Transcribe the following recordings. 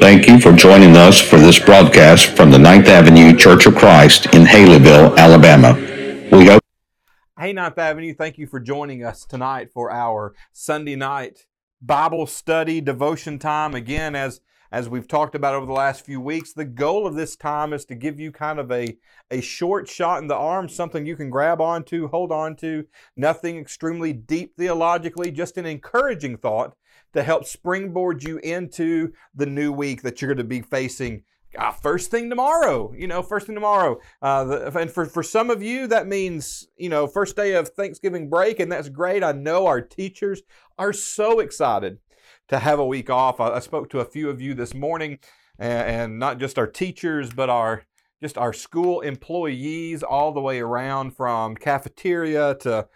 Thank you for joining us for this broadcast from the Ninth Avenue Church of Christ in Haleyville, Alabama. We hope. Hey, Ninth Avenue, thank you for joining us tonight for our Sunday night Bible study devotion time. Again, as as we've talked about over the last few weeks, the goal of this time is to give you kind of a, a short shot in the arm, something you can grab onto, hold on to, nothing extremely deep theologically, just an encouraging thought to help springboard you into the new week that you're going to be facing uh, first thing tomorrow, you know, first thing tomorrow. Uh, the, and for, for some of you, that means, you know, first day of Thanksgiving break, and that's great. I know our teachers are so excited to have a week off. I, I spoke to a few of you this morning, and, and not just our teachers, but our just our school employees all the way around from cafeteria to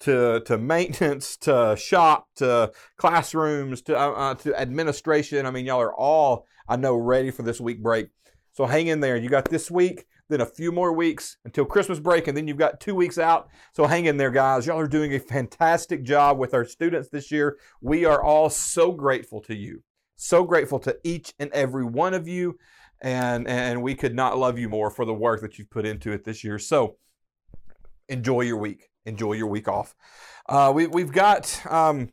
to to maintenance to shop to classrooms to uh, uh, to administration. I mean, y'all are all I know ready for this week break. So hang in there. You got this week, then a few more weeks until Christmas break, and then you've got two weeks out. So hang in there, guys. Y'all are doing a fantastic job with our students this year. We are all so grateful to you. So grateful to each and every one of you. And, and we could not love you more for the work that you've put into it this year. So enjoy your week. Enjoy your week off. Uh, we, we've got um,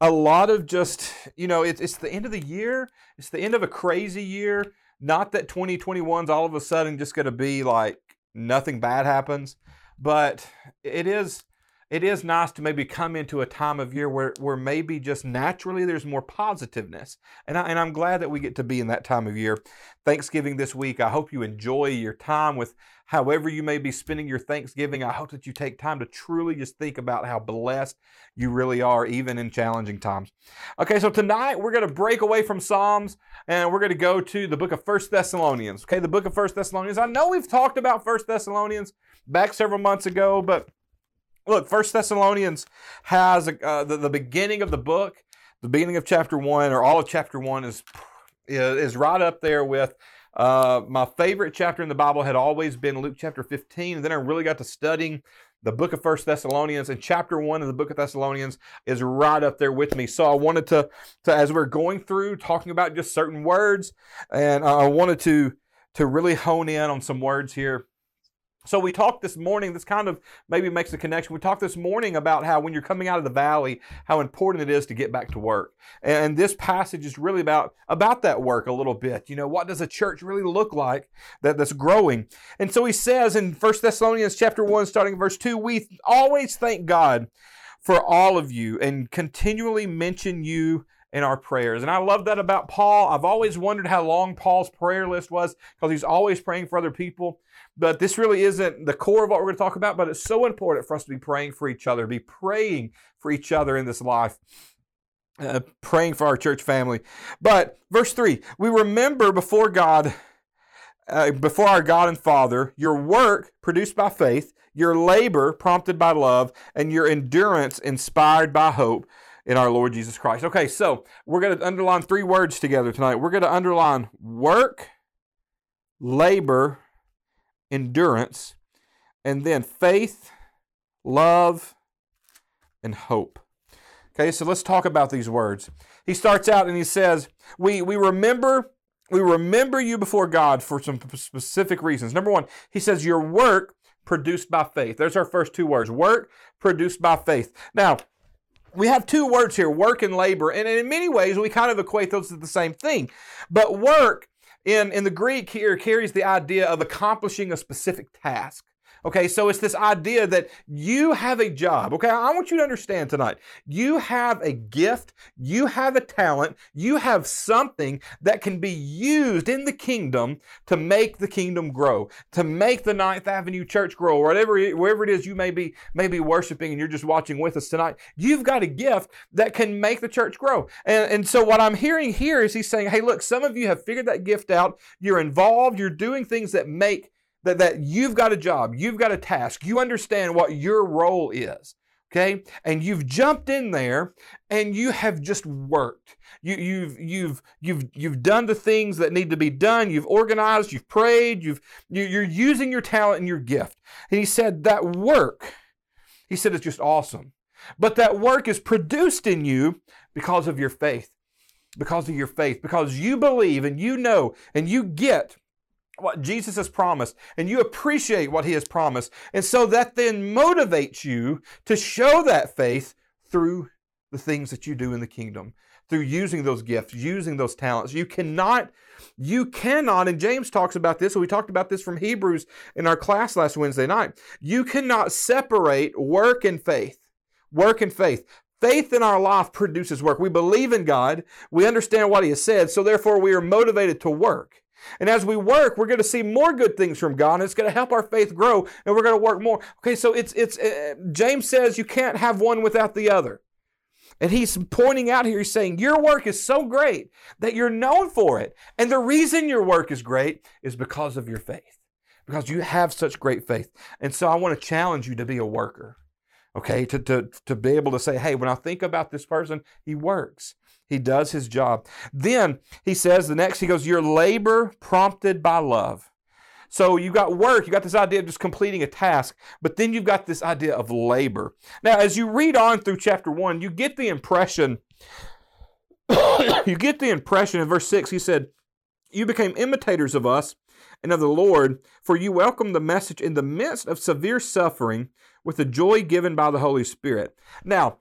a lot of just, you know, it's, it's the end of the year. It's the end of a crazy year. Not that 2021's all of a sudden just going to be like nothing bad happens, but it is it is nice to maybe come into a time of year where, where maybe just naturally there's more positiveness. And, I, and I'm glad that we get to be in that time of year. Thanksgiving this week, I hope you enjoy your time with however you may be spending your Thanksgiving. I hope that you take time to truly just think about how blessed you really are, even in challenging times. Okay, so tonight we're going to break away from Psalms and we're going to go to the book of First Thessalonians. Okay, the book of First Thessalonians. I know we've talked about First Thessalonians back several months ago, but Look, First Thessalonians has uh, the, the beginning of the book, the beginning of chapter one, or all of chapter one is is right up there with uh, my favorite chapter in the Bible had always been Luke chapter 15. And then I really got to studying the book of First Thessalonians, and chapter one of the book of Thessalonians is right up there with me. So I wanted to, to as we're going through talking about just certain words, and I wanted to to really hone in on some words here so we talked this morning, this kind of maybe makes a connection. We talked this morning about how when you're coming out of the valley, how important it is to get back to work. And this passage is really about, about that work a little bit. You know, what does a church really look like that, that's growing? And so he says in 1 Thessalonians chapter 1, starting verse 2, we always thank God for all of you and continually mention you in our prayers. And I love that about Paul. I've always wondered how long Paul's prayer list was because he's always praying for other people. But this really isn't the core of what we're going to talk about, but it's so important for us to be praying for each other, be praying for each other in this life. Uh, praying for our church family. But verse 3 we remember before God, uh, before our God and Father, your work produced by faith, your labor prompted by love, and your endurance inspired by hope in our Lord Jesus Christ. Okay, so we're going to underline three words together tonight. We're going to underline work, labor, endurance, and then faith, love, and hope. Okay, so let's talk about these words. He starts out and he says, We, we remember. We remember you before God for some specific reasons. Number one, he says, Your work produced by faith. There's our first two words work produced by faith. Now, we have two words here work and labor. And in many ways, we kind of equate those to the same thing. But work in, in the Greek here carries the idea of accomplishing a specific task. Okay, so it's this idea that you have a job. Okay, I want you to understand tonight. You have a gift, you have a talent, you have something that can be used in the kingdom to make the kingdom grow, to make the Ninth Avenue Church grow, or whatever, wherever it is you may be, may be worshiping and you're just watching with us tonight. You've got a gift that can make the church grow. And, and so what I'm hearing here is he's saying, hey, look, some of you have figured that gift out. You're involved, you're doing things that make that, that you've got a job, you've got a task, you understand what your role is. okay? And you've jumped in there and you have just worked. You, you've you've you've you've done the things that need to be done. You've organized you've prayed you've you- you're using your talent and your gift. And he said that work he said it's just awesome. But that work is produced in you because of your faith because of your faith because you believe and you know and you get what Jesus has promised and you appreciate what he has promised. And so that then motivates you to show that faith through the things that you do in the kingdom, through using those gifts, using those talents. You cannot, you cannot, and James talks about this, and we talked about this from Hebrews in our class last Wednesday night. You cannot separate work and faith. Work and faith. Faith in our life produces work. We believe in God. We understand what He has said. So therefore, we are motivated to work. And as we work, we're going to see more good things from God, and it's going to help our faith grow, and we're going to work more. Okay, so it's it's uh, James says you can't have one without the other. And he's pointing out here, he's saying, Your work is so great that you're known for it. And the reason your work is great is because of your faith, because you have such great faith. And so I want to challenge you to be a worker, okay? To, to, to be able to say, Hey, when I think about this person, he works, he does his job. Then he says, the next, he goes, Your labor prompted by love. So you've got work, you got this idea of just completing a task, but then you've got this idea of labor. Now, as you read on through chapter one, you get the impression, you get the impression in verse six, he said, You became imitators of us and of the Lord, for you welcomed the message in the midst of severe suffering with the joy given by the Holy Spirit. Now,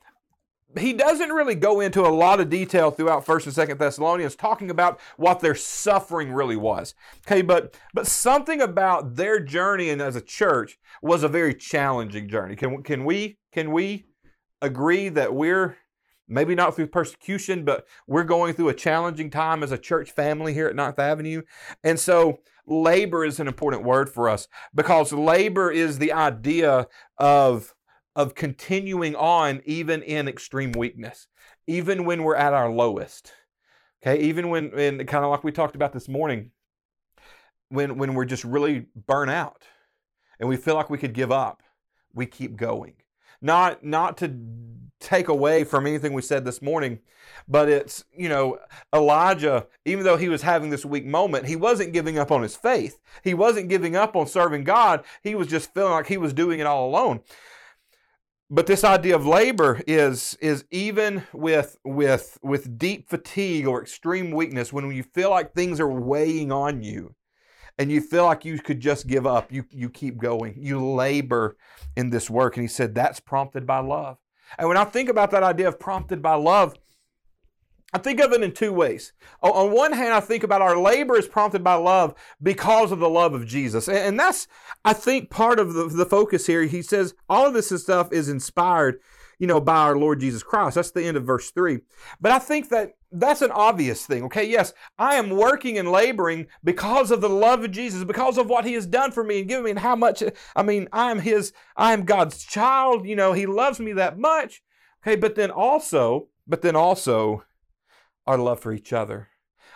he doesn't really go into a lot of detail throughout First and Second Thessalonians, talking about what their suffering really was. Okay, but but something about their journey and as a church was a very challenging journey. Can can we can we agree that we're maybe not through persecution, but we're going through a challenging time as a church family here at Ninth Avenue, and so labor is an important word for us because labor is the idea of of continuing on even in extreme weakness, even when we're at our lowest. Okay, even when, when kind of like we talked about this morning, when when we're just really burnt out and we feel like we could give up, we keep going. Not not to take away from anything we said this morning, but it's, you know, Elijah, even though he was having this weak moment, he wasn't giving up on his faith. He wasn't giving up on serving God. He was just feeling like he was doing it all alone but this idea of labor is is even with with with deep fatigue or extreme weakness when you feel like things are weighing on you and you feel like you could just give up you you keep going you labor in this work. And he said that's prompted by love. And when i think about that idea of prompted by love I think of it in two ways. On one hand, I think about our labor is prompted by love because of the love of Jesus. And that's, I think, part of the, the focus here. He says all of this stuff is inspired, you know, by our Lord Jesus Christ. That's the end of verse three. But I think that that's an obvious thing. Okay, yes, I am working and laboring because of the love of Jesus, because of what He has done for me and given me, and how much, I mean, I am His, I am God's child. You know, He loves me that much. Okay, but then also, but then also, our love for each other.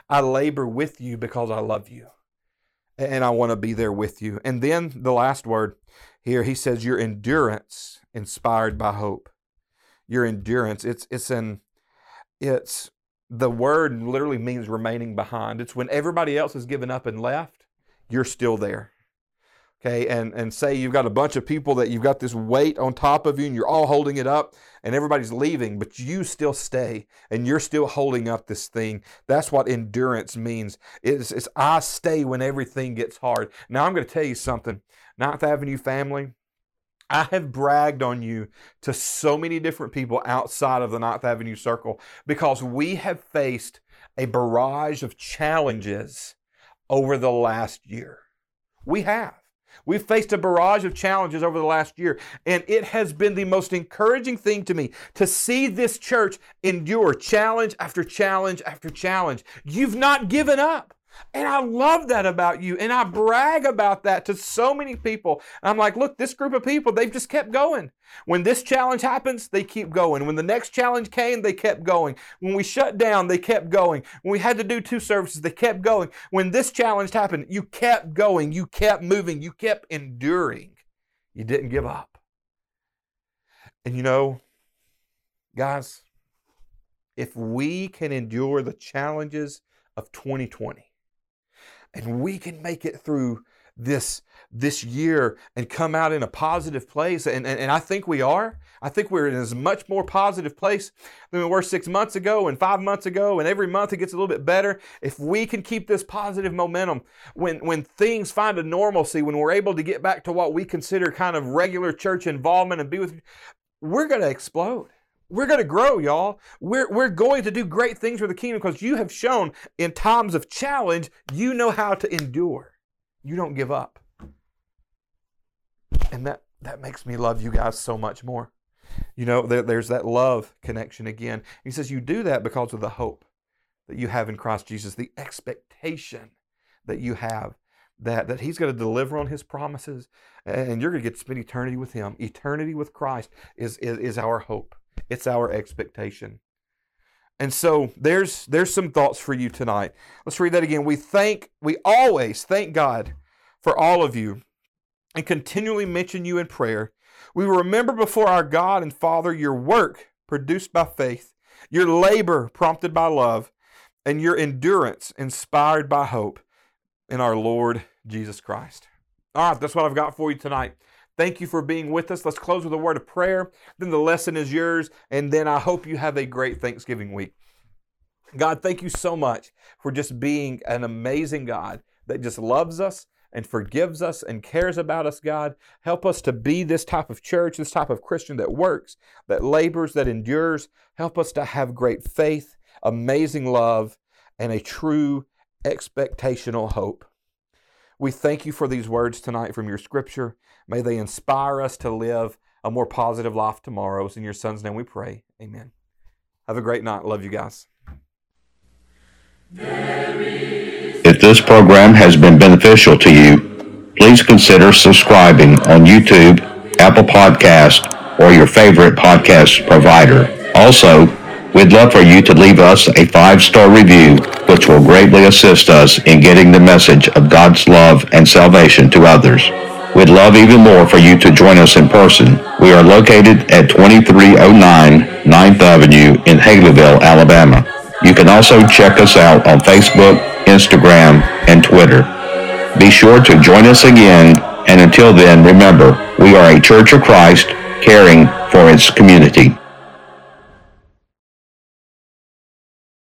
I labor with you because I love you. And I want to be there with you. And then the last word here, he says, your endurance inspired by hope. Your endurance, it's it's an it's the word literally means remaining behind. It's when everybody else has given up and left, you're still there okay and and say you've got a bunch of people that you've got this weight on top of you and you're all holding it up and everybody's leaving but you still stay and you're still holding up this thing that's what endurance means it's, it's i stay when everything gets hard now i'm going to tell you something ninth avenue family I have bragged on you to so many different people outside of the Ninth Avenue Circle because we have faced a barrage of challenges over the last year. We have. We've faced a barrage of challenges over the last year, and it has been the most encouraging thing to me to see this church endure challenge after challenge after challenge. You've not given up. And I love that about you. And I brag about that to so many people. And I'm like, look, this group of people, they've just kept going. When this challenge happens, they keep going. When the next challenge came, they kept going. When we shut down, they kept going. When we had to do two services, they kept going. When this challenge happened, you kept going. You kept moving. You kept enduring. You didn't give up. And you know, guys, if we can endure the challenges of 2020 and we can make it through this this year and come out in a positive place and, and, and, i think we are. I think we're in as much more positive place than we were six months ago and five months ago and every month it gets a little bit better. If we can keep this positive momentum when when things find a normalcy when we're able to get back to what we consider kind of regular church involvement and be with we're going to explode we're going to grow, y'all. We're, we're going to do great things for the kingdom because you have shown in times of challenge, you know how to endure. You don't give up. And that, that makes me love you guys so much more. You know, there, there's that love connection again. He says, You do that because of the hope that you have in Christ Jesus, the expectation that you have that, that He's going to deliver on His promises and you're going to get to spend eternity with Him. Eternity with Christ is, is, is our hope, it's our expectation. And so there's there's some thoughts for you tonight. Let's read that again. We thank we always thank God for all of you and continually mention you in prayer. We remember before our God and Father your work produced by faith, your labor prompted by love, and your endurance inspired by hope in our Lord Jesus Christ. All right, that's what I've got for you tonight. Thank you for being with us. Let's close with a word of prayer. Then the lesson is yours. And then I hope you have a great Thanksgiving week. God, thank you so much for just being an amazing God that just loves us and forgives us and cares about us, God. Help us to be this type of church, this type of Christian that works, that labors, that endures. Help us to have great faith, amazing love, and a true expectational hope. We thank you for these words tonight from your scripture. May they inspire us to live a more positive life tomorrow. It's in your son's name we pray. Amen. Have a great night. Love you guys. If this program has been beneficial to you, please consider subscribing on YouTube, Apple Podcast, or your favorite podcast provider. Also, we'd love for you to leave us a five-star review, which will greatly assist us in getting the message of God's love and salvation to others. We'd love even more for you to join us in person. We are located at 2309 9th Avenue in Haleyville, Alabama. You can also check us out on Facebook, Instagram, and Twitter. Be sure to join us again, and until then, remember, we are a Church of Christ caring for its community.